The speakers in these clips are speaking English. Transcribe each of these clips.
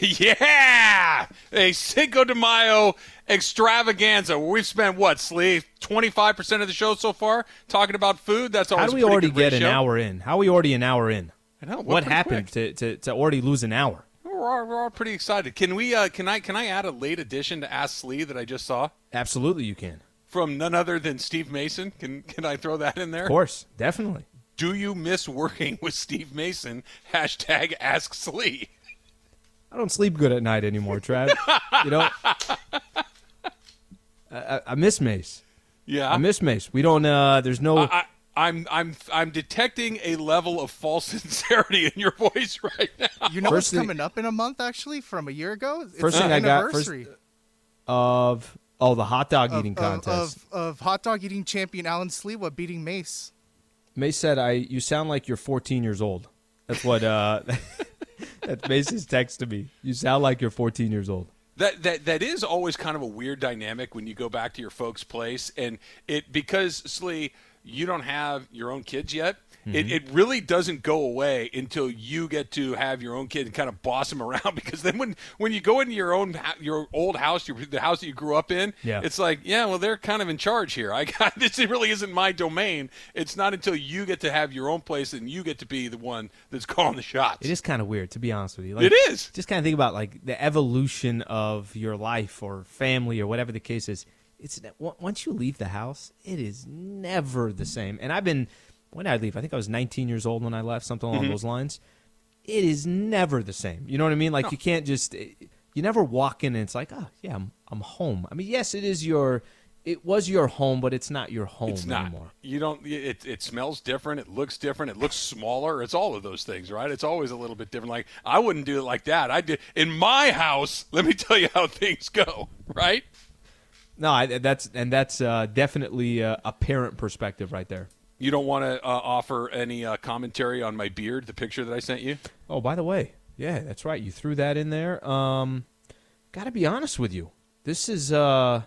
Yeah, a Cinco de Mayo extravaganza where we've spent what, Slee, twenty five percent of the show so far talking about food. That's always How do we already get an hour in? How are we already an hour in? I know, What happened to, to, to already lose an hour? We're all, we're all pretty excited. Can we? Uh, can I? Can I add a late addition to Ask Slee that I just saw Absolutely, you can. from none other than Steve Mason? Can Can I throw that in there? Of course, definitely. Do you miss working with Steve Mason? Hashtag Ask Slee. I don't sleep good at night anymore, Trav. you know, I, I, I miss Mace. Yeah, I miss Mace. We don't. uh There's no. I, I'm I'm I'm detecting a level of false sincerity in your voice right now. You know First what's thing- coming up in a month, actually, from a year ago? It's First the thing I got- first- anniversary of oh the hot dog of, eating of- contest. Of, of hot dog eating champion Alan Slewa beating Mace. Mace said, "I you sound like you're 14 years old." That's what uh that's Mace's text to me. You sound like you're 14 years old. That that that is always kind of a weird dynamic when you go back to your folks' place, and it because Slee, you don't have your own kids yet. It, mm-hmm. it really doesn't go away until you get to have your own kid and kind of boss them around. Because then when when you go into your own your old house, your, the house that you grew up in, Yeah. it's like yeah, well they're kind of in charge here. I got this. really isn't my domain. It's not until you get to have your own place and you get to be the one that's calling the shots. It is kind of weird, to be honest with you. Like, It is. Just kind of think about like the evolution of your life or family or whatever the case is. It's once you leave the house, it is never the same. And I've been when did I leave? I think I was 19 years old when I left, something Mm-hmm. along those lines. It is never the same. You know what I mean? Like you can't just you never walk in and it's like, oh yeah, I'm I'm home. I mean, yes, it is your it was your home, but it's not your home It's not. anymore. You don't. It, it smells different. It looks different. It looks smaller. It's all of those things, right? It's always a little bit different. Like I wouldn't do it like that. I did in my house. Let me tell you how things go, right? No, I, that's and that's uh, definitely a, a parent perspective right there. You don't want to uh, offer any uh, commentary on my beard, the picture that I sent you. Oh, by the way, yeah, that's right. You threw that in there. Um, got to be honest with you. This is uh,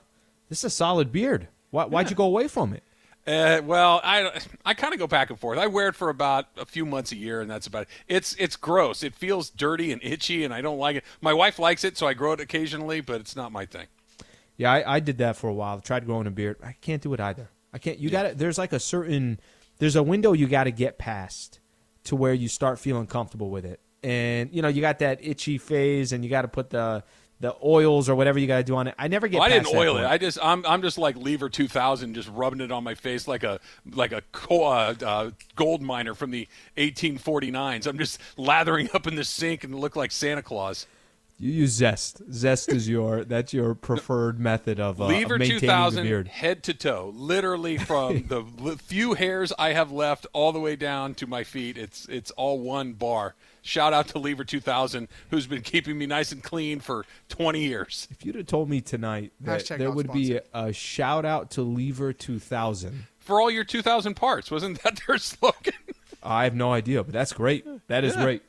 this is a solid beard. Why, why'd you go away from it? Uh, well, I I kind of go back and forth. I wear it for about a few months a year, and that's about it. It's it's gross. It feels dirty and itchy, and I don't like it. My wife likes it, so I grow it occasionally, but it's not my thing. Yeah, I, I did that for a while. tried growing a beard. I can't do it either. I can't. You got to There's like a certain. There's a window you got to get past to where you start feeling comfortable with it, and you know you got that itchy phase, and you got to put the the oils or whatever you got to do on it. I never get. Well, I didn't oil it. I just I'm I'm just like Lever 2000, just rubbing it on my face like a like a co- uh, uh, gold miner from the 1849s. I'm just lathering up in the sink and look like Santa Claus. You use zest. Zest is your that's your preferred method of, uh, Lever maintaining the 2000, beard. head to toe, literally from the few hairs I have left all the way down to my feet. It's it's all one bar. Shout out to Lever 2000, who's been keeping me nice and clean for 20 years. If you'd have told me tonight that Hashtag there not would be a, a shout out to Lever 2000, For all your 2000 parts, wasn't that their slogan? I have no idea, but that's great. That is great.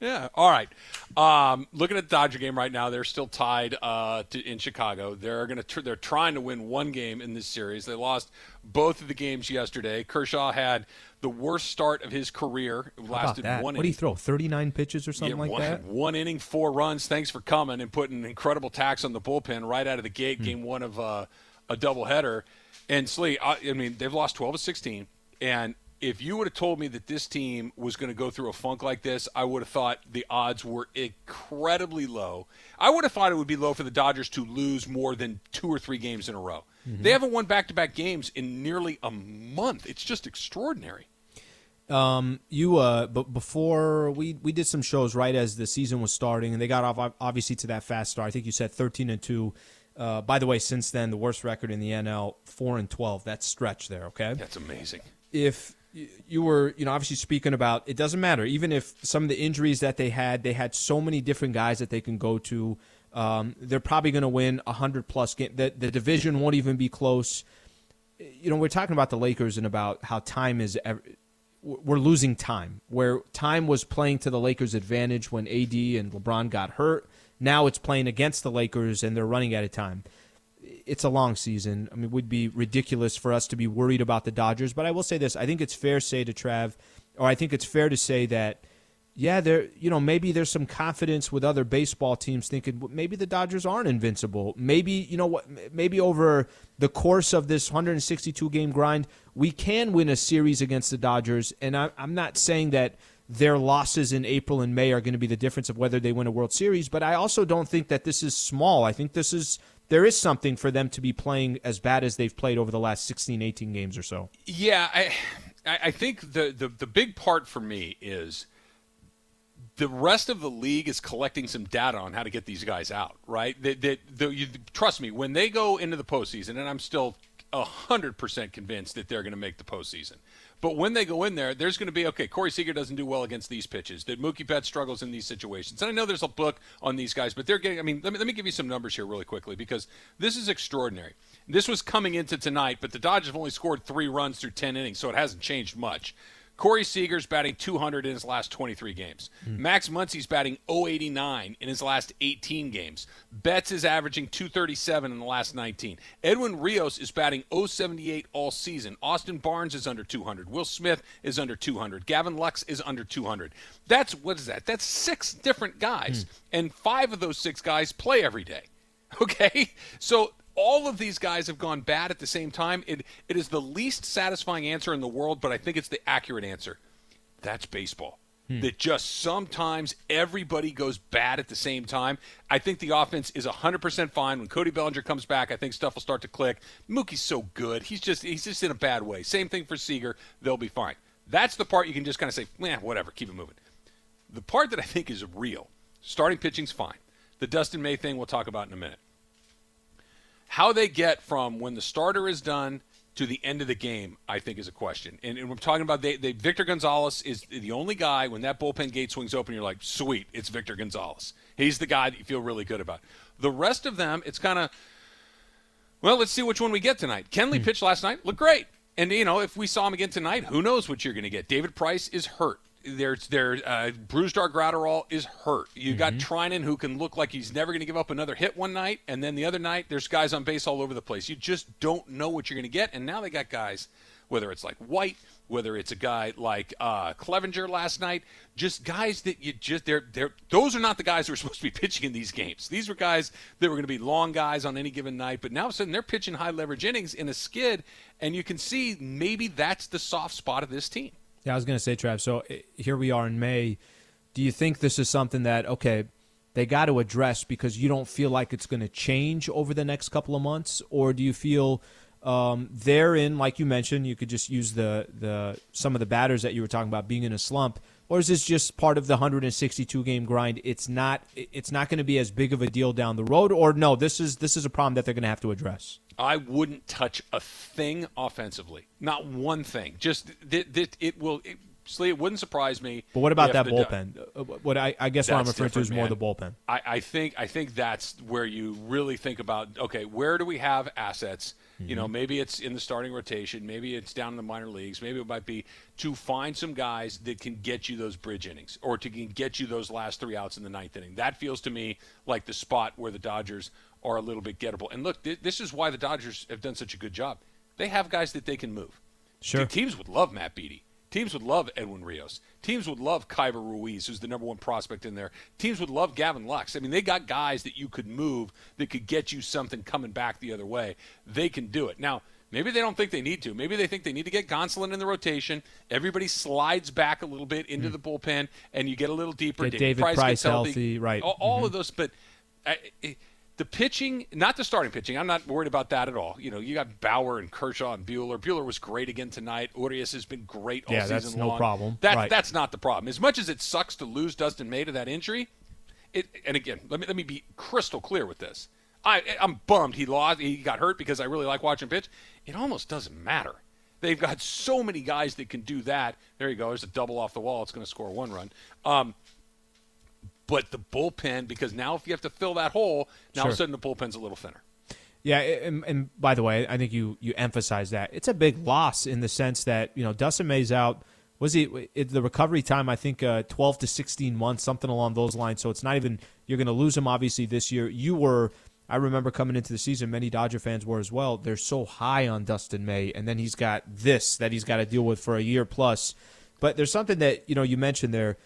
Yeah. All right. Um, looking at the Dodger game right now, they're still tied uh, to, in Chicago. They're going to tr- they're trying to win one game in this series. They lost both of the games yesterday. Kershaw had the worst start of his career. It lasted one What do you throw? 39 pitches or something Yeah, like one, that? one inning, four runs. Thanks for coming and putting an incredible tax on the bullpen right out of the gate. Hmm. Game one of uh, a doubleheader. And Slee, I, I mean, they've lost 12 of 16. And if you would have told me that this team was going to go through a funk like this, I would have thought the odds were incredibly low. I would have thought it would be low for the Dodgers to lose more than two or three games in a row. Mm-hmm. They haven't won back to back games in nearly a month. It's just extraordinary. Um, you uh, but before we we did some shows right as the season was starting, and they got off obviously to that fast start. I think you said 13 and two. Uh, by the way, since then the worst record in the NL, four and 12. That's stretch there. Okay. That's amazing. if you were, you know, obviously speaking about it doesn't matter. Even if some of the injuries that they had, they had so many different guys that they can go to. Um, they're probably going to win hundred plus game. The, the division won't even be close. You know, we're talking about the Lakers and about how time is. We're losing time. Where time was playing to the Lakers' advantage when AD and LeBron got hurt. Now it's playing against the Lakers and they're running out of time it's a long season. I mean, it would be ridiculous for us to be worried about the Dodgers. But I will say this: I think it's fair to say to Trav, or I think it's fair to say that yeah, there you know maybe there's some confidence with other baseball teams thinking well, maybe the Dodgers aren't invincible. Maybe you know what? Maybe over the course of this 162 game grind, we can win a series against the Dodgers. And I, I'm not saying that their losses in April and May are going to be the difference of whether they win a World Series, but I also don't think that this is small. I think this is there is something for them to be playing as bad as they've played over the last 16, 18 games or so. Yeah, I I think the the, the big part for me is the rest of the league is collecting some data on how to get these guys out, right? That, that, you, trust me, when they go into the postseason, and I'm still hundred percent convinced that they're going to make the postseason. But when they go in there, there's going to be okay. Corey Seager doesn't do well against these pitches. That Mookie Betts struggles in these situations. And I know there's a book on these guys, but they're getting. I mean, let me let me give you some numbers here really quickly because this is extraordinary. This was coming into tonight, but the Dodgers have only scored three runs through ten innings, so it hasn't changed much. Corey Seager's batting 200 in his last 23 games. Mm. Max Muncy's batting 089 in his last 18 games. Betts is averaging 237 in the last 19. Edwin Rios is batting 078 all season. Austin Barnes is under 200. Will Smith is under 200. Gavin Lux is under 200. That's what is that? That's six different guys, mm. and five of those six guys play every day. Okay, so all of these guys have gone bad at the same time. It it is the least satisfying answer in the world, but I think it's the accurate answer. That's baseball. Hmm. That just sometimes everybody goes bad at the same time. I think the offense is 100% fine. When Cody Bellinger comes back, I think stuff will start to click. Mookie's so good. He's just he's just in a bad way. Same thing for Seager. They'll be fine. That's the part you can just kind of say, "Man, whatever, keep it moving." The part that I think is real, starting pitching's fine. The Dustin May thing we'll talk about in a minute. How they get from when the starter is done to the end of the game, I think, is a question. And, and we're talking about they, they, Victor Gonzalez is the only guy when that bullpen gate swings open, you're like, sweet, it's Victor Gonzalez. He's the guy that you feel really good about. The rest of them, it's kind of, well, let's see which one we get tonight. Kenley hmm. pitched last night, looked great. And, you know, if we saw him again tonight, who knows what you're going to get. David Price is hurt there's there uh, Brusdar Graterol is hurt. You mm-hmm. got Treinen who can look like he's never going to give up another hit one night, and then the other night there's guys on base all over the place. You just don't know what you're going to get, and now they got guys, whether it's like White, whether it's a guy like uh, Cleavinger last night, just guys that you just they're they're those are not the guys who are supposed to be pitching in these games. These were guys that were going to be long guys on any given night, but now all of a sudden they're pitching high leverage innings in a skid, and you can see maybe that's the soft spot of this team. Yeah, I was going to say, Trav. So eh, here we are in May. Do you think this is something that okay, they got to address because you don't feel like it's going to change over the next couple of months, or do you feel um, therein, like you mentioned, you could just use the the some of the batters that you were talking about being in a slump, or is this just part of the 162 game grind? It's not it's not going to be as big of a deal down the road, or no, this is this is a problem that they're going to have to address. I wouldn't touch a thing offensively. Not one thing. Just that, that it will. It, Slee, it wouldn't surprise me. But what about that bullpen? Uh, what I, I guess what I'm referring to is more the bullpen. I, I, think I think that's where you really think about. Okay, where do we have assets? Mm-hmm. You know, mm-hmm. maybe it's in the starting rotation, maybe it's down in the minor leagues, maybe it might be to find some guys that can get you those bridge innings or to get you those last three outs in the ninth inning. That feels to me like the spot where the Dodgers are a little bit gettable. And look, th- this is why the Dodgers have done such a good job. They have guys that they can move. Sure. teams would love Matt Beaty. Teams would love Edwin Rios. Teams would love Keibert Ruiz, who's the number one prospect in there. Teams would love Gavin Lux. I mean, they got guys that you could move that could get you something coming back the other way. They can do it. Now, Maybe they don't think they need to. Maybe they think they need to get Gonsolin in the rotation. Everybody slides back a little bit into mm. the bullpen, and you get a little deeper. Get David, Price, Price healthy. healthy. right? All, mm-hmm. of those, but I, the pitching, not the starting pitching. I'm not worried about that at all. You know, you got Bauer and Kershaw and Buehler. Buehler was great again tonight. Urias has been great all yeah, season that's long. no problem. That, right. That's not the problem. As much as it sucks to lose Dustin May to that injury, it, and again, let me let me be crystal clear with this. I, I'm bummed he lost. He got hurt because I really like watching pitch. It almost doesn't matter. They've got so many guys that can do that. There you go. There's a double off the wall. It's going to score one run. Um, but the bullpen, because now if you have to fill that hole, now sure. all of a sudden the bullpen's a little thinner. Yeah, and, and, by the way, I think you you emphasize that it's a big loss in the sense that you know Dustin May's out. Was he the recovery time? I think uh, twelve to sixteen months, something along those lines. So it's not even you're going to lose him obviously this year. You were, I remember coming into the season, many Dodger fans were as well. They're so high on Dustin May, and then he's got this that he's got to deal with for a year plus. But there's something that you know you mentioned there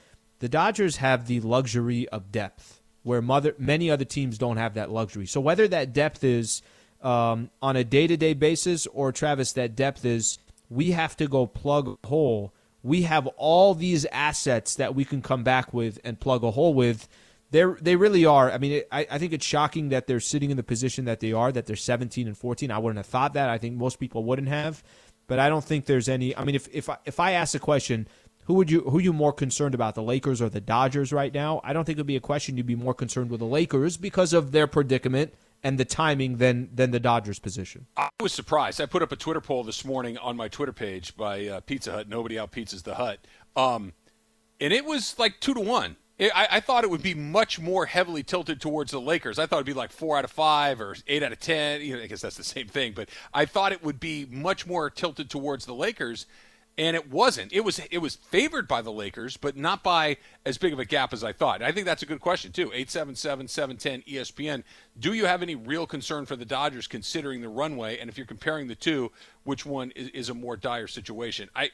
The Dodgers have the luxury of depth, where mother, many other teams don't have that luxury. So whether that depth is um, on a day to day basis or Travis, that depth is we have to go plug a hole. We have all these assets that we can come back with and plug a hole with. They they really are. I mean, it, I I think it's shocking that they're sitting in the position that they are. That they're 17 and 14. I wouldn't have thought that. I think most people wouldn't have. But I don't think there's any. I mean, if if I, if I ask a question, who would you who are you more concerned about, the Lakers or the Dodgers right now? I don't think it would be a question you'd be more concerned with the Lakers because of their predicament and the timing than than the Dodgers position. I was surprised. I put up a Twitter poll this morning on my Twitter page by uh, Pizza Hut. Nobody out pizzas the Hut, um, and it was like two to one. It, I, I, thought it would be much more heavily tilted towards the Lakers. I thought it'd be like four out of five or eight out of ten. You know, I guess that's the same thing, but I thought it would be much more tilted towards the Lakers and it wasn't. It was it was favored by the Lakers, but not by as big of a gap as I thought. I think that's a good question too. 877-710 ESPN. Do you have any real concern for the Dodgers considering the runway? And if you're comparing the two, which one is, is a more dire situation? I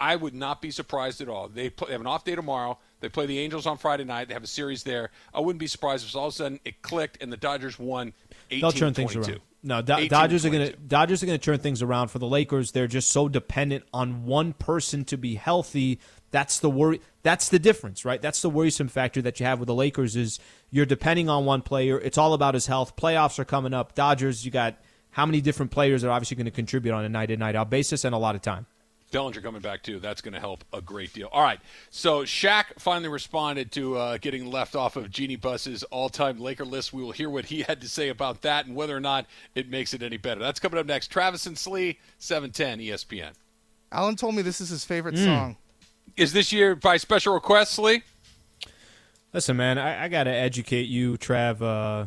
I would not be surprised at all. They, play, they have an off day tomorrow. They play the Angels on Friday night. They have a series there. I wouldn't be surprised if all of a sudden it clicked and the Dodgers won 18 They'll turn things around. No, Do- Dodgers are going to Dodgers are going to turn things around for the Lakers. They're just so dependent on one person to be healthy. That's the worry. That's the difference, right? That's the worrisome factor that you have with the Lakers is you're depending on one player. It's all about his health. Playoffs are coming up. Dodgers, you got how many different players are obviously going to contribute on a night in night out basis and a lot of time. Bellinger coming back too. That's going to help a great deal. All right. So Shaq finally responded to uh, getting left off of Jeannie Buss's all-time Laker list. We will hear what he had to say about that and whether or not it makes it any better. That's coming up next. Travis and Slee, 710 ESPN. Alan told me this is his favorite mm. song. Is this year by special request, Slee? Listen, man, I, I got to educate you, Trav. Uh,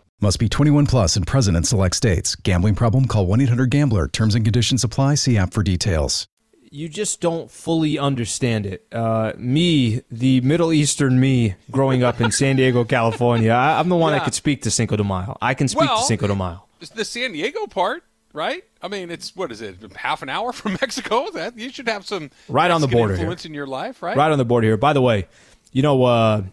Must be 21 plus and present in select states. Gambling problem? Call 1 800 GAMBLER. Terms and conditions apply. See app for details. You just don't fully understand it. Uh, me, the Middle Eastern me, growing up in San Diego, California, I, am the one yeah. that could speak to Cinco de Mayo. I can speak well, to Cinco de Mayo. The San Diego part, right? I mean, it's what is it? Half an hour from Mexico. That you should have some right on the border influence here. in your life, right? Right on the border here. By the way, you know. Uh,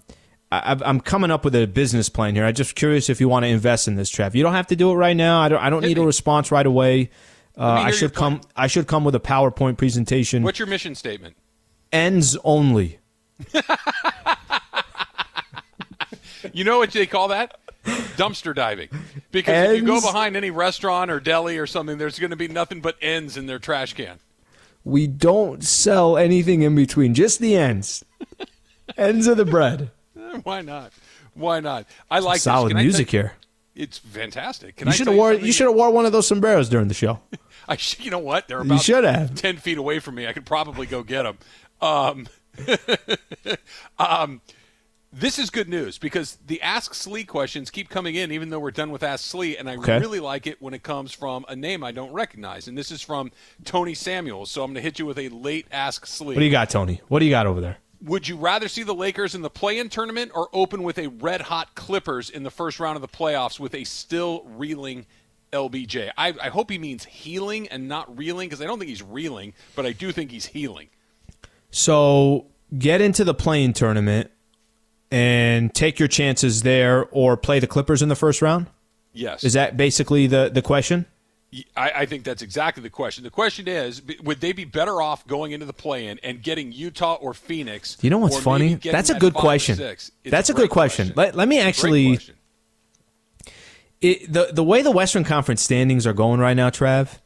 I, am coming up with a business plan here. I'm just curious if you want to invest in this, Trev. You don't have to do it right now. I don't. I don't need a response right away. Uh, I should come. I should come with a PowerPoint presentation. What's your mission statement? Ends only. you know what they call that? Dumpster diving. Because ends. if you go behind any restaurant or deli or something, there's going to be nothing but ends in their trash can. We don't sell anything in between, just the ends. ends of the bread. Why not? Why not? I like solid music here. It's fantastic. Can you should have wore you should have wore one of those sombreros during the show. I sh- you know what? They're about you should have. ten feet away from me. I could probably go get them. Um, um, this is good news because the Ask Slee questions keep coming in, even though we're done with Ask Slee, and I okay. really like it when it comes from a name I don't recognize. And this is from Tony Samuels. So I'm going to hit you with a late Ask Slee. What do you got, Tony? What do you got over there? Would you rather see the Lakers in the play-in tournament or open with a red-hot Clippers in the first round of the playoffs with a still reeling LBJ? I, I hope he means healing and not reeling because I don't think he's reeling, but I do think he's healing. So get into the play-in tournament and take your chances there, or play the Clippers in the first round. Yes. Is that basically the the question? I, I, think that's exactly the question. The question is, would they be better off going into the play-in and getting Utah or Phoenix? You know what's funny? That's a good question. That's a, a good question. question. Let, let me actually. It, the the way the Western Conference standings are going right now, Trav,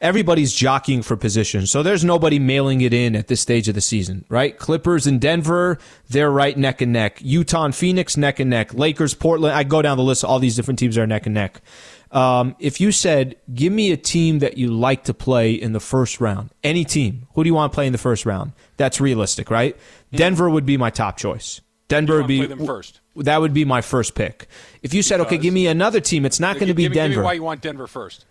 everybody's jockeying for position. So there's nobody mailing it in at this stage of the season, right? Clippers and Denver, they're right neck and neck. Utah and Phoenix, neck and neck. Lakers, Portland. I go down the list. All these different teams are neck and neck. Um, if you said, give me a team that you like to play in the first round, any team, who do you want to play in the first round? That's realistic, right? Denver would be my top choice. Denver would be first. That would be my first pick. If you said, okay, give me another team, it's not going to be Give me- give me Denver. why you want Denver first?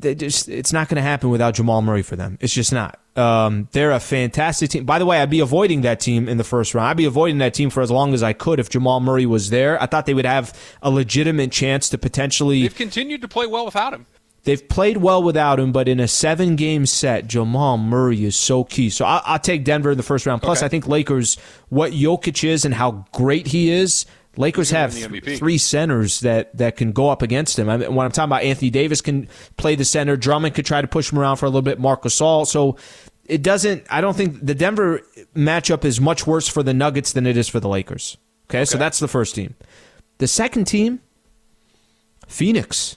They just it's not going to happen without Jamal Murray for them. It's just not. Um, they're a fantastic team. By the way, I'd be avoiding that team in the first round. I'd be avoiding that team for as long as I could if Jamal Murray was there. I thought they would have a legitimate chance to potentially. They've continued to play well without him. They've played well without him, but in a seven game set, Jamal Murray is so key. So I, I'll take Denver in the first round. Plus, Okay. I think Lakers, what Jokic is and how great he is, Lakers have win the MVP. three centers that, that can go up against him. I mean, when I'm talking about Anthony Davis can play the center, Drummond could try to push him around for a little bit, Marc Gasol. So it doesn't, I don't think the Denver matchup is much worse for the Nuggets than it is for the Lakers. Okay, so that's the first team. The second team, Phoenix.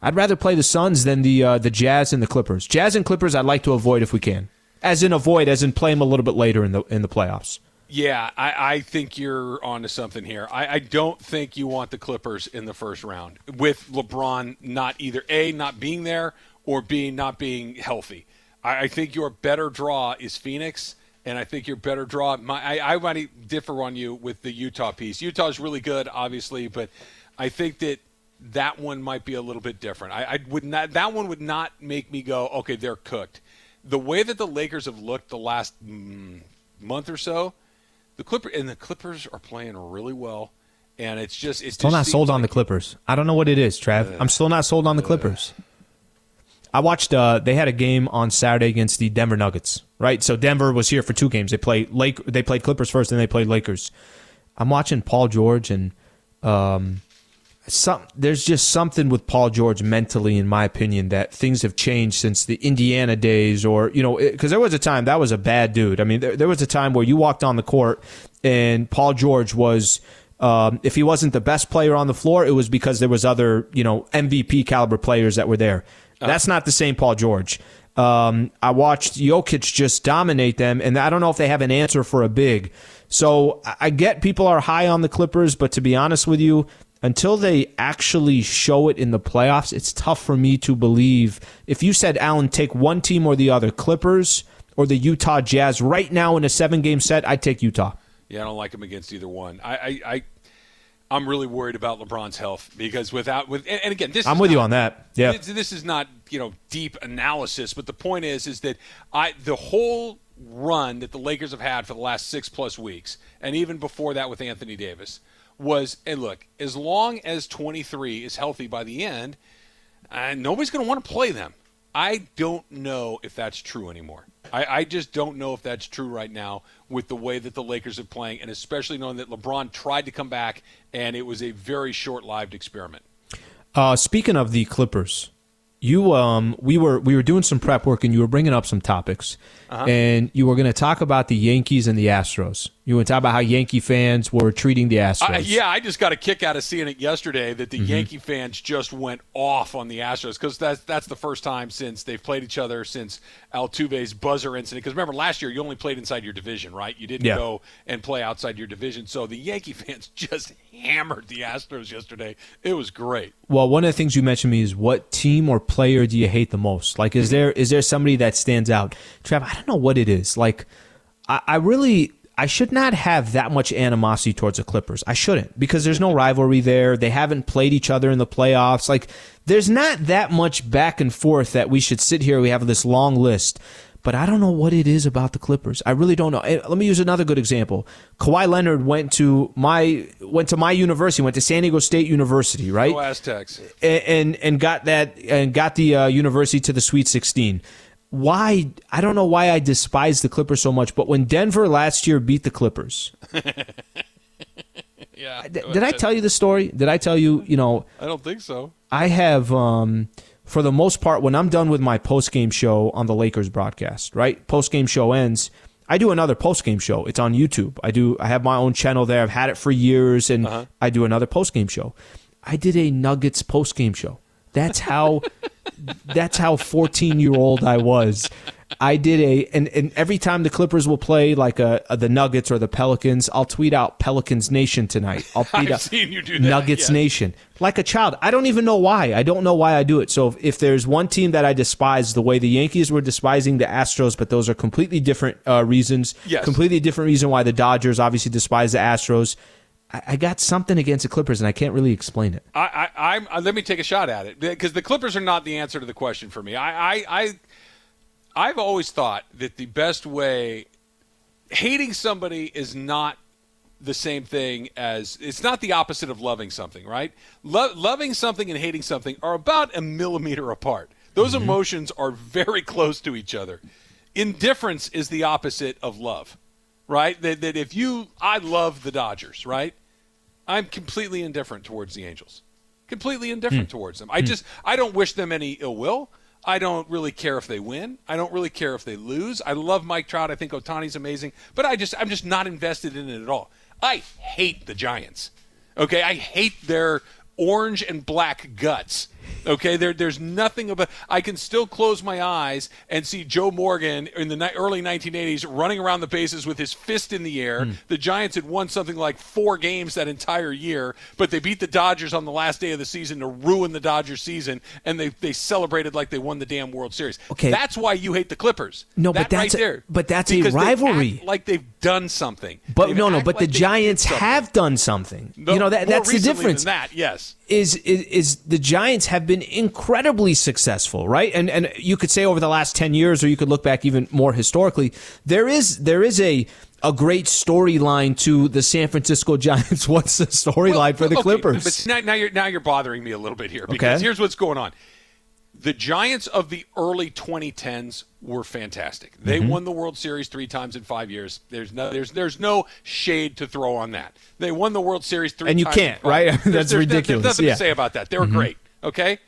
I'd rather play the Suns than the uh, the Jazz and the Clippers. Jazz and Clippers, I'd like to avoid if we can, as in avoid, as in play them a little bit later in the in the playoffs. Yeah, I, I think you're onto something here. I, I don't think you want the Clippers in the first round with LeBron not either a not being there or b not being healthy. I, I think your better draw is Phoenix, and I think your better draw. My I, I might differ on you with the Utah piece. Utah's really good, obviously, but I think that that one might be a little bit different. I, I would not. That one would not make me go, okay, they're cooked. The way that the Lakers have looked the last mm, month or so, the Clipper and the Clippers are playing really well, and it's just it's Still just not sold seems on the Clippers. I don't know what it is, Trav. I'm still not sold on the Clippers. I watched. Uh, they had a game on Saturday against the Denver Nuggets. Right, so Denver was here for two games. They played Lake. They played Clippers first, and they played Lakers. I'm watching Paul George, and um, some there's just something with Paul George mentally, in my opinion, that things have changed since the Indiana days, or you know, because there was a time that was a bad dude. I mean, there, there was a time where you walked on the court and Paul George was. Um, if he wasn't the best player on the floor, it was because there was other, you know, MVP caliber players that were there. That's not the same Paul George. Um, I watched Jokic just dominate them, and I don't know if they have an answer for a big. So I get people are high on the Clippers, but to be honest with you, until they actually show it in the playoffs, it's tough for me to believe. If you said, Alan, take one team or the other, Clippers or the Utah Jazz, right now in a seven game set, I'd take Utah. Yeah, I don't like him against either one. I, I, I I'm really worried about LeBron's health because without with and, and again, this I'm with you on that. Yeah. This, this is not you know deep analysis, but the point is is that I the whole run that the Lakers have had for the last six plus weeks, and even before that with Anthony Davis, was and look as long as 23 is healthy by the end, uh, nobody's going to want to play them. I don't know if that's true anymore. I, I just don't know if that's true right now with the way that the Lakers are playing, and especially knowing that LeBron tried to come back and it was a very short-lived experiment. Uh, speaking of the Clippers, you um we were we were doing some prep work and you were bringing up some topics, Uh-huh. and you were going to talk about the Yankees and the Astros. You were talk about how Yankee fans were treating the Astros. I, yeah, I just got a kick out of seeing it yesterday that the Mm-hmm. Yankee fans just went off on the Astros because that's that's the first time since they've played each other since Altuve's buzzer incident. Because remember, last year you only played inside your division, right? You didn't Yeah. go and play outside your division. So the Yankee fans just hammered the Astros yesterday. It was great. Well, one of the things you mentioned to me is what team or player do you hate the most? Like, is there is there somebody that stands out? Trav, I don't know what it is. Like, I, I really I should not have that much animosity towards the Clippers. I shouldn't because there's no rivalry there. They haven't played each other in the playoffs. Like, there's not that much back and forth that we should sit here. We have this long list. But I don't know what it is about the Clippers. I really don't know. Let me use another good example. Kawhi Leonard went to my went to my university, went to San Diego State University, right? Go Aztecs. and and, and got that and got the uh, university to the Sweet 16. Why? I don't know why I despise the Clippers so much, but when Denver last year beat the Clippers, Yeah. d- did I tell you the story? Did I tell you? You know, I don't think so. I have, um, for the most part, when I'm done with my post game show on the Lakers broadcast, right? Post game show ends. I do another post game show. It's on YouTube. I do. I have my own channel there. I've had it for years, and I do another post game show. I did a Nuggets post game show. That's how. that's how 14 year old I was. I did a and, and every time the Clippers will play like a, a the Nuggets or the Pelicans, I'll tweet out Pelicans Nation tonight. I'll tweet I've out seen you do that, Nuggets. Nation like a child. I don't even know why. I don't know why I do it. So if, if there's one team that I despise, the way the Yankees were despising the Astros, but those are completely different uh, reasons. Yes. completely different reason why the Dodgers obviously despise the Astros. I, I got something against the Clippers, and I can't really explain it. I, I, I'm, uh, let me take a shot at it because the Clippers are not the answer to the question for me. I, I, I, I've always thought that the best way, hating somebody is not the same thing as it's not the opposite of loving something, right? Lo- loving something and hating something are about a millimeter apart. Those emotions are very close to each other. Indifference is the opposite of love, right? That, that if you, I love the Dodgers, right? I'm completely indifferent towards the Angels. Completely indifferent hmm. towards them. I hmm. just I don't wish them any ill will. I don't really care if they win. I don't really care if they lose. I love Mike Trout. I think Ohtani's amazing, but I just I'm just not invested in it at all. I hate the Giants. Okay, I hate their orange and black guts. Okay, there, there's nothing about. I can still close my eyes and see Joe Morgan in the ni- early 1980s running around the bases with his fist in the air. Hmm. The Giants had won something like four games that entire year, but they beat the Dodgers on the last day of the season to ruin the Dodgers season, and they they celebrated like they won the damn World Series. Okay. that's why you hate the Clippers. No, That but that's right a- there. but that's a Because they act rivalry. like they've done something. But They no, no. But like the Giants have done something. No, you know that that's the difference. Than that, yes. Is, is is the Giants have been incredibly successful, right? And and you could say over the last ten years, or you could look back even more historically. There is there is a a great storyline to the San Francisco Giants. What's the storyline for the okay, Clippers? But now, now you're now you're bothering me a little bit here because Okay. here's what's going on. The Giants of the early 2010s were fantastic. They Mm-hmm. won the World Series three times in five years. There's no there's there's no shade to throw on that. They won the World Series three And you can't, right? That's There's- there's- ridiculous, There's nothing yeah. Mm-hmm. to say about that. They were great. Okay.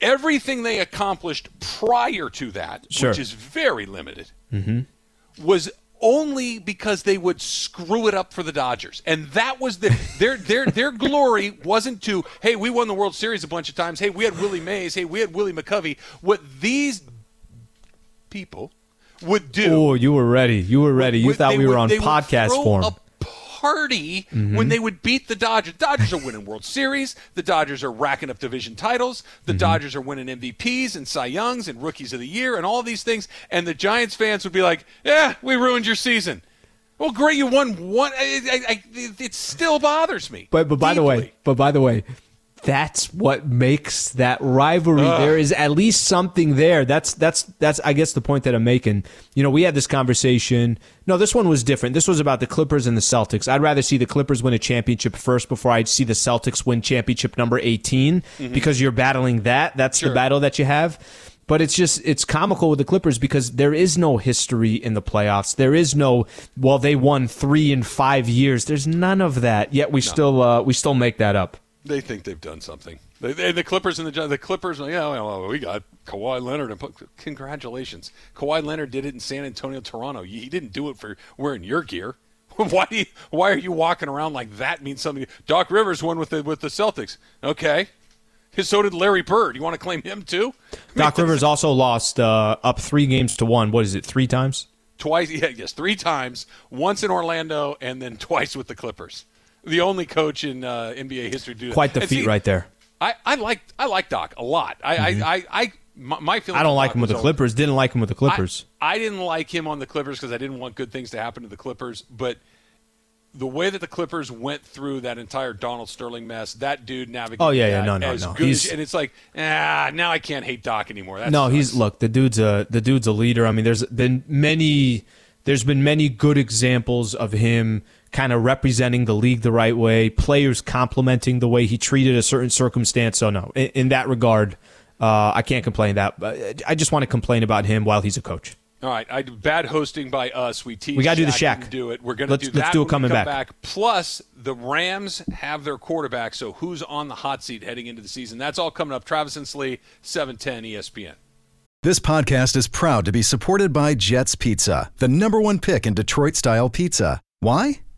Everything they accomplished prior to that, Sure. which is very limited, was only because they would screw it up for the Dodgers. And that was the their their their glory wasn't to, hey, we won the World Series a bunch of times. Hey, we had Willie Mays. Hey, we had Willie McCovey. What these people would do oh, you were ready. You were ready. You would- thought we were on podcast form. A party when mm-hmm. they would beat the Dodgers. Dodgers are winning World Series. The Dodgers are racking up division titles. The mm-hmm. Dodgers are winning MVPs and Cy Youngs and Rookies of the Year and all these things. And the Giants fans would be like, "Yeah, we ruined your season." Well, great, you won one. I, I, I, it still bothers me. But but by the way, but by the way, that's what makes that rivalry. There is at least something there. That's that's that's I guess the point that I'm making. You know, we had this conversation. No, this one was different. This was about the Clippers and the Celtics. I'd rather see the Clippers win a championship first before I'd see the Celtics win championship number 18 because you're battling that. That's the battle that you have. But it's just it's comical with the Clippers because there is no history in the playoffs. There is no well they won 3 in 5 years. There's none of that. Yet we still uh, we still make that up. They think they've done something. They, they, the Clippers and the the Clippers. Yeah, well, we got Kawhi Leonard. And put, congratulations, Kawhi Leonard did it in San Antonio, Toronto. He didn't do it for wearing your gear. why do you, Why are you walking around like that means something? Doc Rivers won with the with the Celtics. Okay, so did Larry Bird. You want to claim him too? I mean, Doc Rivers also lost uh, up three games to one. What is it? Three times? twice. Yeah, yes, three times. Once in Orlando, and then twice with the Clippers. The only coach in uh, NBA history to do that. Quite the And feat see, right there. I, I like I like Doc a lot. I I, I, I my, my feeling. Mm-hmm. I don't like him with the Clippers. Didn't like him with the Clippers. I, I didn't like him on the Clippers because I didn't want good things to happen to the Clippers. But the way that the Clippers went through that entire Donald Sterling mess, that dude navigated. Oh, yeah, yeah. No, no, no. as- and it's like, ah, now I can't hate Doc anymore. That's no, he's look. The dude's a the dude's a leader. I mean, there's been many. There's been many good examples of him kind of representing the league the right way. Players complimenting the way he treated a certain circumstance. So no, in, in that regard, uh, I can't complain that. But I just want to complain about him while he's a coach. All right, I bad hosting by us. We teased We gotta do the Shaq Shaq. Do it. We're going to Let's- do let's do it coming come back. Plus, the Rams have their quarterback. So who's on the hot seat heading into the season? That's all coming up. Travis and Slee, seven ten ESPN. This podcast is proud to be supported by Jets Pizza, the number one pick in Detroit style pizza. Why?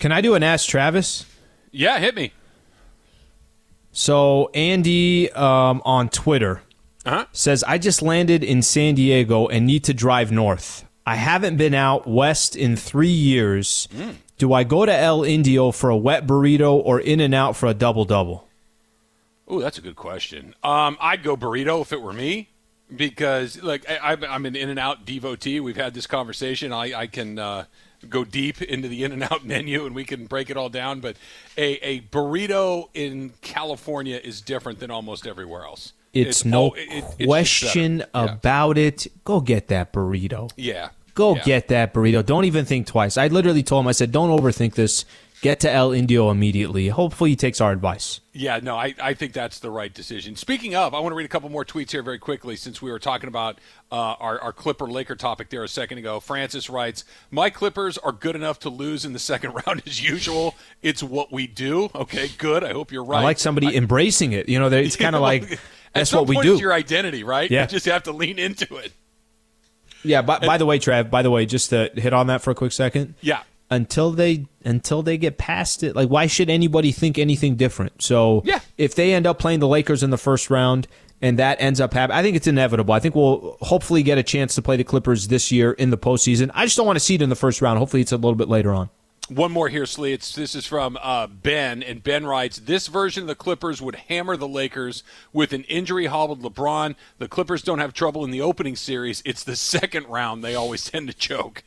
Can I do an Ask Travis? Yeah, hit me. So Andy um, on Twitter Uh-huh. says, "I just landed in San Diego and need to drive north. I haven't been out west in three years. Do I go to El Indio for a wet burrito or In and Out for a double double?" Oh, that's a good question. Um, I'd go burrito if it were me, because like I, I'm an In and Out devotee. We've had this conversation. I, I can uh, go deep into the In and Out menu, and we can break it all down. But a, a burrito in California is different than almost everywhere else. It's, no oh, it- it's question. Yeah. about it. Go get that burrito. Yeah. Go Yeah. get that burrito. Don't even think twice. I literally told him, I said, don't overthink this. Get to El Indio immediately. Hopefully, he takes our advice. Yeah, no, I, I think that's the right decision. Speaking of, I want to read a couple more tweets here very quickly since we were talking about uh, our, our Clipper Laker topic there a second ago. Francis writes, My Clippers are good enough to lose in the second round as usual. It's what we do. Okay, good. I hope you're right. I like somebody embracing it. You know, it's kind of like that's what we do. It's your identity, right? Yeah. You just have to lean into it. Yeah. By, by the way, Trav. By the way, just to hit on that for a quick second. Yeah. Until they until they get past it, like why should anybody think anything different? So Yeah. if they end up playing the Lakers in the first round and that ends up happening, I think it's inevitable. I think we'll hopefully get a chance to play the Clippers this year in the postseason. I just don't want to see it in the first round. Hopefully, it's a little bit later on. One more here, Slee. It's, this is from uh, Ben, and Ben writes: This version of the Clippers would hammer the Lakers with an injury-hobbled LeBron. The Clippers don't have trouble in the opening series; it's the second round they always tend to choke.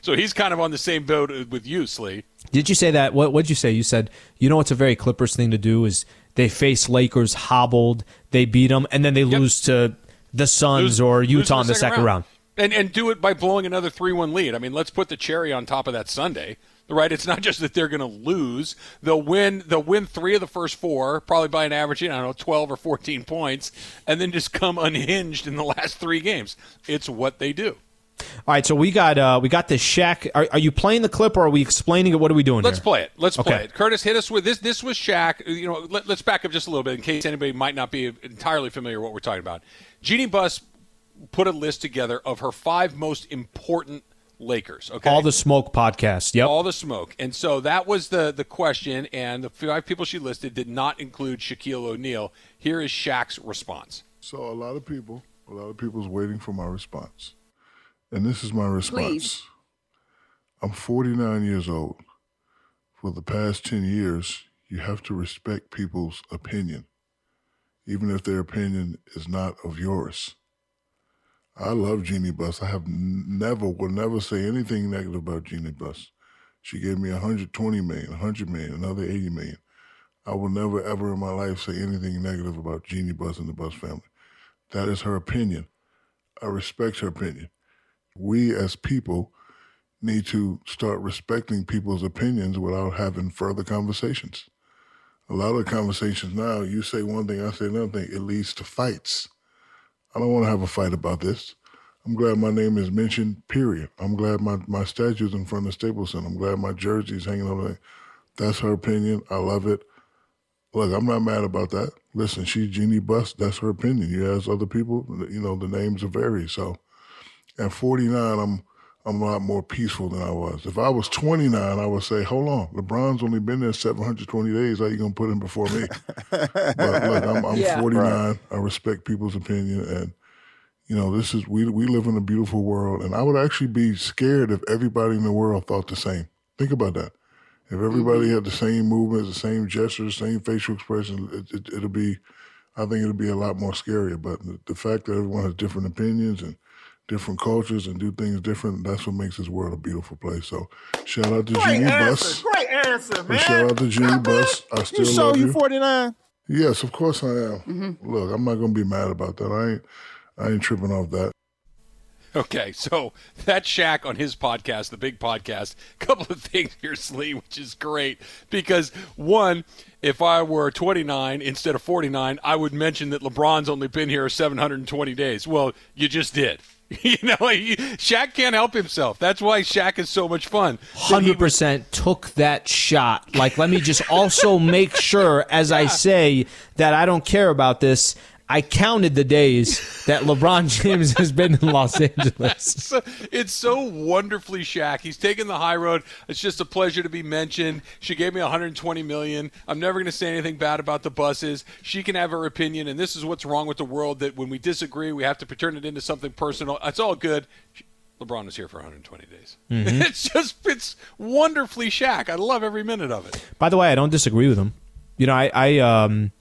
So he's kind of on the same boat with you, Slee. Did you say that? What What'd you say? You said you know what's a very Clippers thing to do is they face Lakers hobbled, they beat them, and then they lose to the Suns Lose- or Utah in the second round. And and do it by blowing another three-one lead. I mean, let's put the cherry on top of that Sunday. Right, it's not just that they're going to lose; they'll win. They'll win three of the first four, probably by an average, I don't know, twelve or fourteen points, and then just come unhinged in the last three games. It's what they do. All right, so we got uh we got the Shaq. Are, are you playing the clip or are we explaining it? What are we doing? Let's here? play it. Let's play it. Curtis, hit us with this. This was Shaq. You know, let, us back up just a little bit in case anybody might not be entirely familiar with what we're talking about. Jeannie Buss put a list together of her five most important Lakers. Okay, All the smoke podcast. Yep. all the smoke. And so that was the the question. And the five people she listed did not include Shaquille O'Neal. Here is Shaq's response. So a lot of people, a lot of people's waiting for my response, and this is my response. Please. I'm 49 years old. For the past 10 years, you have to respect people's opinion, even if their opinion is not of yours. I love Jeannie Buss. I have never, will never say anything negative about Jeannie Buss. She gave me 120 million, 100 million, another 80 million. I will never, ever in my life say anything negative about Jeannie Buss and the Buss family. That is her opinion. I respect her opinion. We as people need to start respecting people's opinions without having further conversations. A lot of conversations now, you say one thing, I say another thing, it leads to fights. I don't want to have a fight about this. I'm glad my name is mentioned, period. I'm glad my, my statue's in front of Staples. I'm glad my jersey's hanging over there. That's her opinion. I love it. Look, I'm not mad about that. Listen, she's Jeannie Buss. That's her opinion. You ask other people, you know, the names vary. So at 49, I'm I'm a lot more peaceful than I was. If I was 29, I would say, hold on, LeBron's only been there 720 days. How you gonna put him before me? but look, I'm, I'm Yeah. 49. I respect people's opinion, and you know, this is we we live in a beautiful world, and I would actually be scared if everybody in the world thought the same. Think about that. If everybody mm-hmm. had the same movements, the same gestures, same facial expression, it, it, it'll be, I think it'll be a lot more scarier. But the, the fact that everyone has different opinions and different cultures and do things different, that's what makes this world a beautiful place. So shout out to Great Jeannie answer. Buss. Great answer, And man. shout out to Jeannie Buss. I still You show love you you. 49. Yes, of course I am. Mm-hmm. Look, I'm not gonna be mad about that. I ain't I ain't tripping off that. Okay, so that Shaq on his podcast, the big podcast, a couple of things here, Slee, which is great because one, if I were 29 instead of 49, I would mention that LeBron's only been here 720 days. Well, you just did. You know, he, Shaq can't help himself. That's why Shaq is so much fun. Hundred percent took that shot. Like, let me just also make sure, as I say, that I don't care about this. I counted the days that LeBron James has been in Los Angeles. It's so wonderfully Shaq. He's taken the high road. It's just a pleasure to be mentioned. She gave me 120 million. I'm never going to say anything bad about the Busses. She can have her opinion, and this is what's wrong with the world. That when we disagree, we have to turn it into something personal. It's all good. LeBron is here for 120 days. It's just it's wonderfully Shaq. I love every minute of it. By the way, I don't disagree with him. You know, I, I um,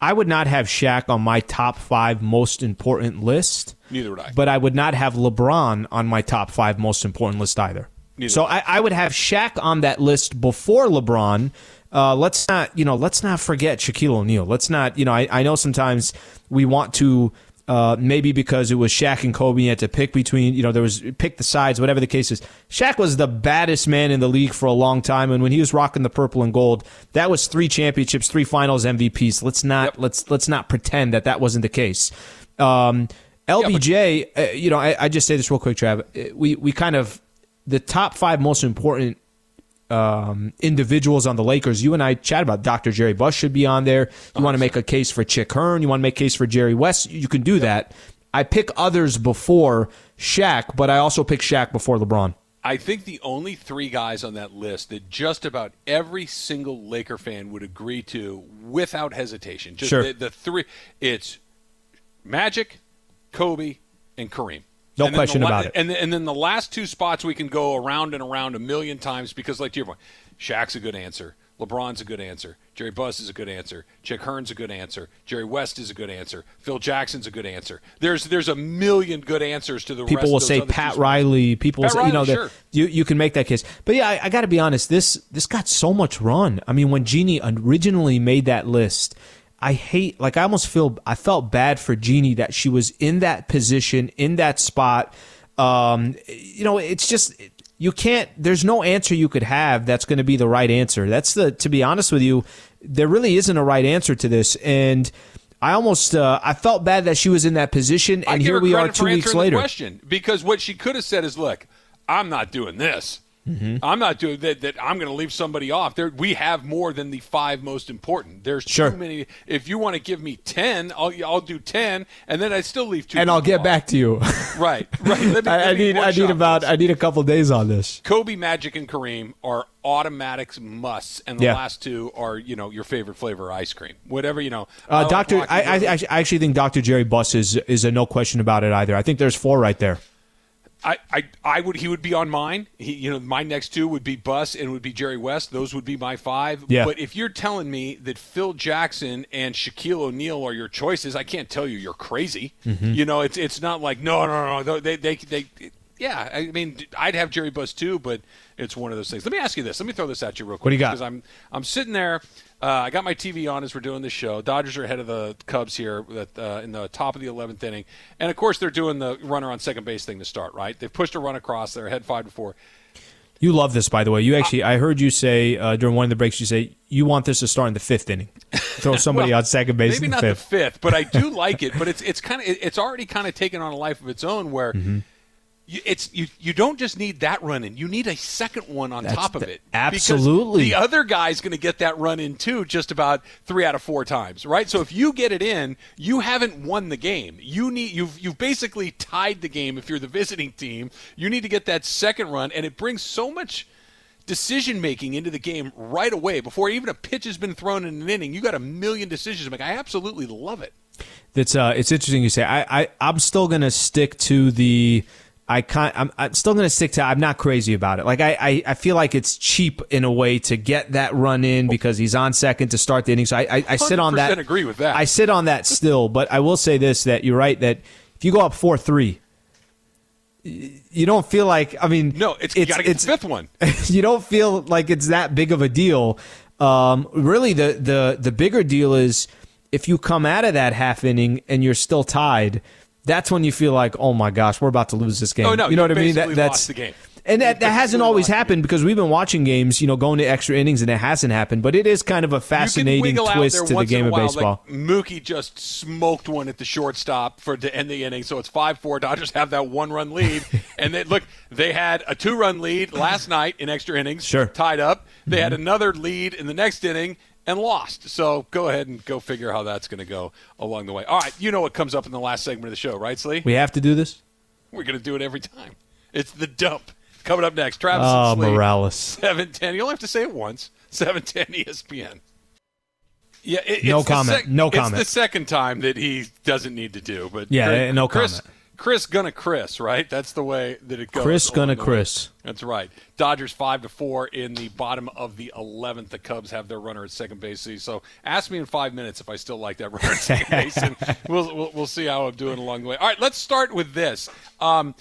I would not have Shaq on my top five most important list. Neither would I. But I would not have LeBron on my top five most important list either. Neither so I, I would have Shaq on that list before LeBron. Uh, let's not, you know, let's not forget Shaquille O'Neal. Let's not, you know, I, I know sometimes we want to. Uh, maybe because it was Shaq and Kobe, you had to pick between, you know, there was pick the sides, whatever the case is. Shaq was the baddest man in the league for a long time, and when he was rocking the purple and gold, that was three championships, three Finals MVPs. Let's not let's let's not pretend that that wasn't the case. Um, LBJ, uh, you know, I, I just say this real quick, Trav. Uh, We we kind of the top five most important um, individuals on the Lakers. You and I chat about Dr. Jerry Buss should be on there. You want to make a case for Chick Hearn. You want to make a case for Jerry West. You can do that. I pick others before Shaq, but I also pick Shaq before LeBron. I think the only three guys on that list that just about every single Laker fan would agree to without hesitation. Just Sure. the, the three it's Magic, Kobe, and Kareem. No And then the question about it. And, and then the last two spots we can go around and around a million times because, like to your point, Shaq's a good answer. LeBron's a good answer. Jerry Buss is a good answer. Chick Hearn's a good answer. Jerry West is a good answer. Phil Jackson's a good answer. There's there's a million good answers to the rest People of will say Pat. Riley. People will Pat say, you know, that sure. you you can make that case. But yeah, I, I got to be honest. This this got so much run. I mean, when Jeannie originally made that list, I hate like I almost feel I felt bad for Jeannie that she was in that position in that spot. Um, you know, it's just you can't. There's no answer you could have that's going to be the right answer. That's the to be honest with you, there really isn't a right answer to this, and. I almost uh, I felt bad that she was in that position, and here we are two weeks later. Question because what she could have said is, "Look, I'm not doing this. Mm-hmm. I'm not doing that. That I'm going to leave somebody off. There, we have more than the five most important. There's Sure. too many. If you want to give me ten, I'll I'll do ten, and then I still leave two. and I'll get off. back to you. Right, right. Let me, I, I need I need about this. I need a couple days on this. Kobe, Magic, and Kareem are automatics musts, and the Yeah. last two are you know your favorite flavor ice cream, whatever you know. I Uh, like Doctor, Rocky I, I, I actually think Doctor Jerry Buss is is a no question about it either. I think there's four right there. I, I, I would he would be on mine. He, you know, my next two would be Buss and would be Jerry West. Those would be my five. Yeah. But if you're telling me that Phil Jackson and Shaquille O'Neal are your choices, I can't tell you you're crazy. Mm-hmm. You know, it's it's not like no no no they they they. yeah, I mean, I'd have Jerry Buss too, but it's one of those things. Let me ask you this. Let me throw this at you real quick. What do you got? Because I'm I'm sitting there. Uh, I got my TV on as we're doing this show. Dodgers are ahead of the Cubs here at, uh, in the top of the 11th inning, and of course they're doing the runner on second base thing to start. Right? They've pushed a run across. They're ahead five to four. You love this, by the way. You actually, I heard you say uh, during one of the breaks, you say you want this to start in the fifth inning. Throw somebody Well, on second base Maybe in the not fifth. the fifth, but I do like it. But it's it's kind of it's already kind of taken on a life of its own where. Mm-hmm. You, it's you. You don't just need that run in. You need a second one on That's top of the- it. Absolutely. the other guy's going to get that run in too, just about three out of four times, right? So if you get it in, you haven't won the game. You need you've you've basically tied the game. If you're the visiting team, you need to get that second run, and it brings so much decision making into the game right away before even a pitch has been thrown in an inning. You got a million decisions to make. I absolutely love it. That's uh, it's interesting you say. I, I I'm still gonna stick to the. I can't. I'm, I'm still gonna stick to. I'm not crazy about it. Like I, I, I feel like it's cheap in a way to get that run in because he's on second to start the inning. So I, I, I sit on that. agree with that. I sit on that still, but I will say this: that you're right. That if you go up four three, you don't feel like. I mean, No, it's, to get the fifth one. you don't feel like it's that big of a deal. Um, really, the, the the bigger deal is if you come out of that half inning and you're still tied, that's when you feel like, oh my gosh, we're about to lose this game. Oh, no, you know what I mean? basically that's the game. And that, that hasn't always happened because we've been watching games, you know, going to extra innings and it hasn't happened. But it is kind of a fascinating twist to the game of while, baseball. Like Mookie just smoked one at the shortstop for to end the inning, so it's five four. Dodgers have that one run lead, and they look they had a two run lead last night in extra innings, Sure. Mm-hmm. tied up. They had another lead in the next inning and lost. So go ahead and go figure how that's going to go along the way. All right, you know what comes up in the last segment of the show, right, Slee? we have to do this? We're going to do it every time. It's the dump coming up next. Travis Oh, Morales. 710. You only have to say it once. 710 ESPN. Yeah, it, No comment. sec- No comment. It's the second time that he doesn't need to do, but Yeah, Chris, no Chris, comment. Chris gonna Chris, right? That's the way that it goes. Chris gonna way. Chris. That's right. Dodgers five to four in the bottom of the eleventh. The Cubs have their runner at second base. So ask me in five minutes if I still like that runner at second base, and we'll, we'll we'll see how I'm doing along the way. All right, let's start with this. Um,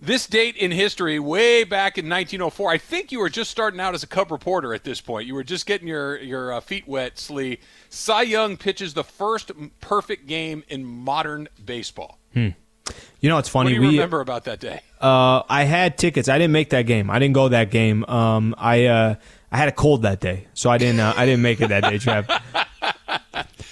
this date in history, way back in 1904. I think you were just starting out as a Cub reporter at this point. You were just getting your your uh, feet wet, Slee. Cy Young pitches the first perfect game in modern baseball. You know, it's funny. What do you we remember about that day? Uh, I had tickets. I didn't make that game. I didn't go that game. Um, I uh, I had a cold that day, so I didn't. Uh, I didn't make it that day, Trav.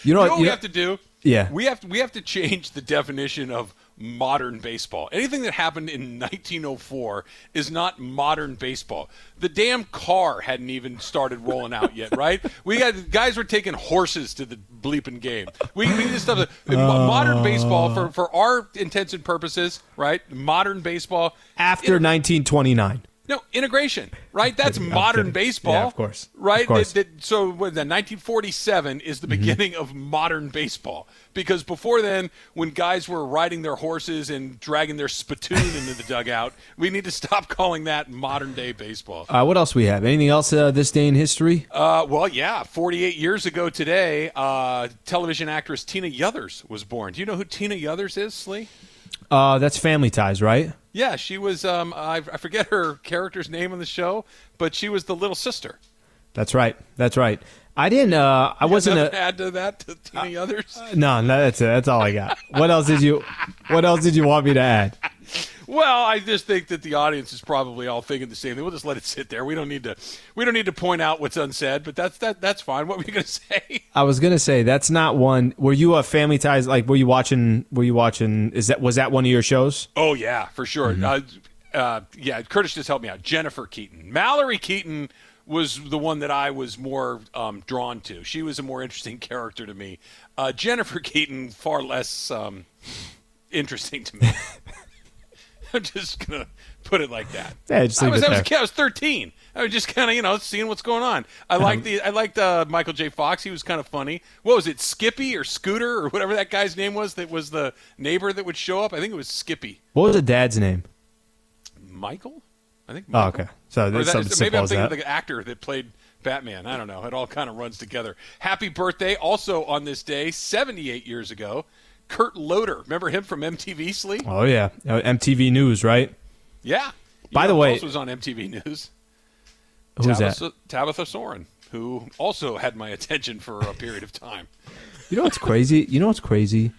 You know You know what you we know- have to do? Yeah. We have to, we have to change the definition of modern baseball. Anything that happened in 1904 is not modern baseball. The damn car hadn't even started rolling out yet, right? We got guys were taking horses to the bleeping game. We, we just stuff. Uh. modern baseball for for our intents and purposes, right? Modern baseball after 1929. No integration, right? That's modern baseball, Yeah, of course. right? Of course. That- that- so the 1947 is the beginning of modern baseball because before then, when guys were riding their horses and dragging their spittoon into the dugout, we need to stop calling that modern day baseball. Uh, what else we have? Anything else uh, this day in history? Uh, well, yeah, 48 years ago today, uh, television actress Tina Yothers was born. Do you know who Tina Yothers is, Slee? Uh, that's Family Ties, right? Yeah, she was. Um, I, I forget her character's name on the show, but she was the little sister. That's right. That's right. I didn't. Uh, I wasn't to a. add to that to Tina Yothers. No, no, that's it. That's all I got. What else did you? What else did you want me to add? Well, I just think that the audience is probably all thinking the same thing. We'll just let it sit there. We don't need to. We don't need to point out what's unsaid, but that's that. That's fine. What were you going to say? I was gonna say that's not one. Were you a Family Ties? Like, were you watching? Were you watching? Is that was that one of your shows? Oh yeah, for sure. Mm-hmm. Uh, uh, yeah, Curtis just helped me out. Jennifer Keaton, Mallory Keaton was the one that I was more um, drawn to. She was a more interesting character to me. Uh, Jennifer Keaton far less um, interesting to me. I'm just gonna put it like that. Yeah, just I was, I was, a there. kid, I was 13. I was just kind of, you know, seeing what's going on. I liked the, I liked uh, Michael J. Fox. He was kind of funny. What was it, Skippy or Scooter or whatever that guy's name was? That was the neighbor that would show up. I think it was Skippy. What was the dad's name? Michael? I think. Oh, okay. So Or there's that- something maybe I'm thinking that. of the actor that played Batman. I don't know. It all kind of runs together. Happy birthday! Also on this day, 78 years ago, Kurt Loder. Remember him from MTV Slee? Oh yeah, Uh, MTV News, right? Yeah. You By the way- else was on MTV News. Who's that? Tabitha, Tabitha Soren, who also had my attention for a period of time. You know what's crazy? You know what's crazy?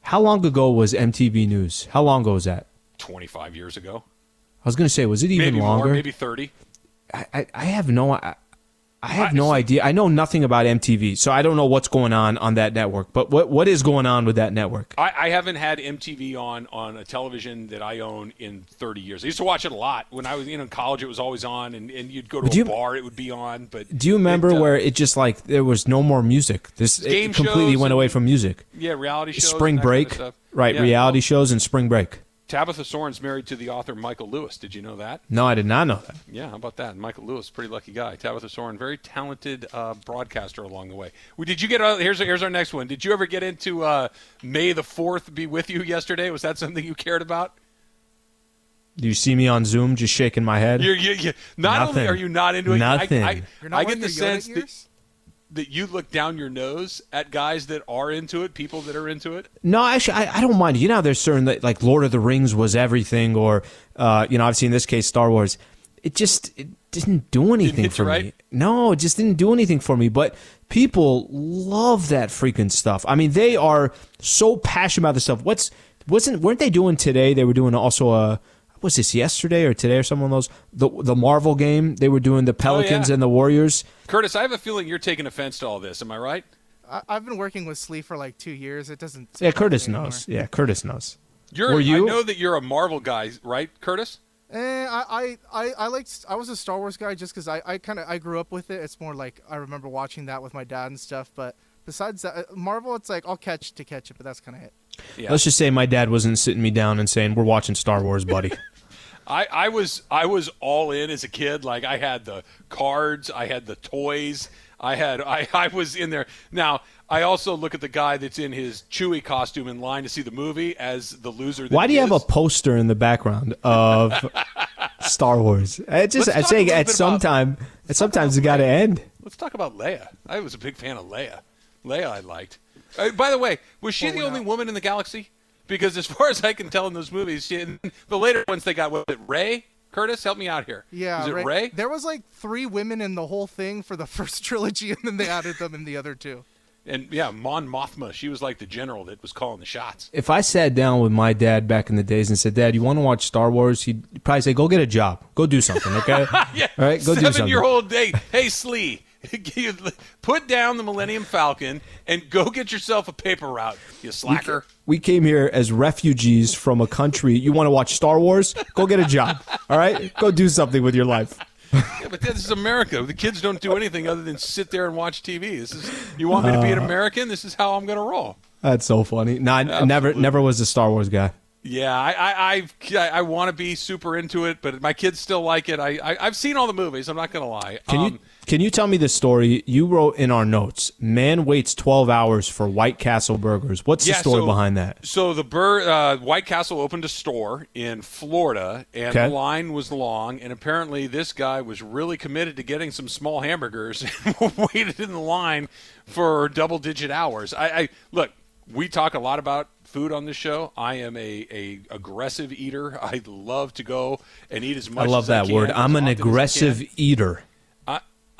How long ago was MTV News? How long ago was that? 25 years ago, I was gonna say, was it even maybe longer? more, maybe 30. I, I, I have no I, I have no idea. I know nothing about MTV, so I don't know what's going on on that network. But what what is going on with that network? I, I haven't had MTV on on a television that I own in 30 years. I used to watch it a lot when I was you know, in college. It was always on, and, and you'd go to a you- bar, it would be on. But Do you remember it, uh, where it just like there was no more music? This Game it completely went and- away from music. Yeah, reality shows. Spring that kind break, of right? Yeah, reality well, shows and spring break. Tabitha Soren's married to the author Michael Lewis. Did you know that? No, I did not know that. Yeah, how about that? Michael Lewis, pretty lucky guy. Tabitha Soren, very talented uh, broadcaster along the way. Well, did you get? Uh, here's here's our next one. Did you ever get into uh, May the Fourth be with you yesterday? Was that something you cared about? Do you see me on Zoom just shaking my head? You're, you you not only are you not into it, Nothing. I, I, You're not I get the sense that, ears? That you look down your nose at guys that are into it, people that are into it. No, actually, I, I don't mind. You know, there's certain that like Lord of the Rings was everything, or uh, you know, obviously in this case, Star Wars. It just it didn't do anything hit for right? me. No, it just didn't do anything for me. But people love that freaking stuff. I mean, they are so passionate about this stuff. What's wasn't weren't they doing today? They were doing also a was this yesterday or today or some of those the the Marvel game. They were doing the Pelicans yeah. and the Warriors. Curtis, I have a feeling you're taking offense to all this. Am I right? I, I've been working with Slee for like two years. It doesn't. Yeah, Curtis me anymore. knows. Yeah, Curtis knows. You're. Were you? I know that you're a Marvel guy, right, Curtis? Eh, I, I, I, I like. I was a Star Wars guy just because I, I kind of I grew up with it. It's more like I remember watching that with my dad and stuff. But besides that, uh, Marvel, it's like I'll catch to catch it, but that's kind of it. Yeah. Let's just say my dad wasn't sitting me down and saying, "We're watching Star Wars, buddy." I, I was I was all in as a kid. Like I had the cards, I had the toys, I had I, I was in there. Now I also look at the guy that's in his Chewie costume in line to see the movie as the loser. That Why do you have a poster in the background of Star Wars? I just I'm talk saying a little at some about- time, at sometimes it got to end. Let's talk about Leia. I was a big fan of Leia. Leia, I liked. Uh, by the way, was she Well, the only not- woman in the galaxy? Because as far as I can tell in those movies, she, the later ones they got was it Rey? Curtis, help me out here. Yeah, was it Rey- Rey? There was like three women in the whole thing for the first trilogy, and then they added them in the other two. And yeah, Mon Mothma. She was like the general that was calling the shots. If I sat down with my dad back in the days and said, "Dad, you want to watch Star Wars?" He'd probably say, "Go get a job. Go do something." Okay. Yeah, All right. Go do something. seven-year-old day. Hey, Slee, put down the Millennium Falcon and go get yourself a paper route. You slacker. We came here as refugees from a country. You want to watch Star Wars? Go get a job. All right. Go do something with your life. Yeah, but this is America. The kids don't do anything other than sit there and watch TV. This is you want me to Uh. be an American? This is how I'm going to roll. That's so funny. No, I never, Absolutely. never was a Star Wars guy. Yeah, I I I've, I, I want to be super into it, but my kids still like it. I, I I've seen all the movies. I'm not going to lie. Can Um, you can you tell me the story you wrote in our notes? Man waits twelve hours for White Castle burgers. What's the story so- behind that? So the Bur- uh, White Castle opened a store in Florida, and Okay. the line was long. And apparently, this guy was really committed to getting some small hamburgers. and waited in the line for double-digit hours. I, I look. We talk a lot about food on this show. I am a, a aggressive eater. I love to go and eat as much. I love as that can, word. I'm an I aggressive eater.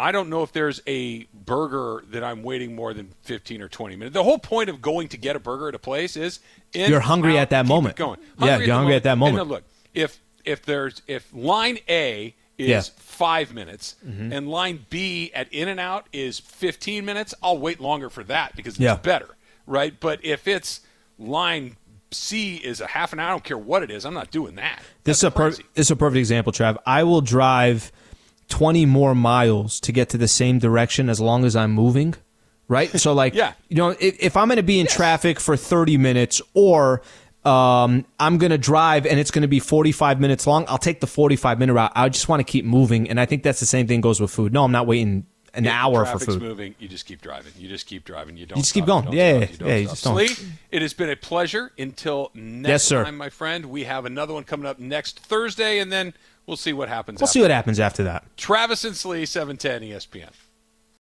I, don't know if there's a burger that I'm waiting more than 15 or 20 minutes. The whole point of going to get a burger at a place is in, You're hungry out, at that moment. Going. Yeah, you're hungry at that And moment. then look, if if there's if line A is Yeah. Mm-hmm. five minutes and line B at In-N-Out is 15 minutes, I'll wait longer for that because it's Yeah. better, right? But if it's line C is a half an hour, I don't care what it is, I'm not doing that. This is a per- this is a perfect example, Trav. I will drive twenty more miles to get to the same direction as long as I'm moving. Right? So like Yeah. you know, if, if I'm gonna be in traffic for thirty minutes or um, I'm gonna drive and it's gonna be 45 minutes long. I'll take the 45 minute route. I just want to keep moving, and I think that's the same thing goes with food. No, I'm not waiting an If hour for food. moving, you just keep driving. You just keep driving. You don't. You just keep going. Yeah, stop. You yeah, just don't. Slee, it has been a pleasure. Until next Yes, sir. time, my friend. We have another one coming up next Thursday, and then we'll see what happens. We'll after. see what happens after that. Travis and Slee, seven ten ESPN.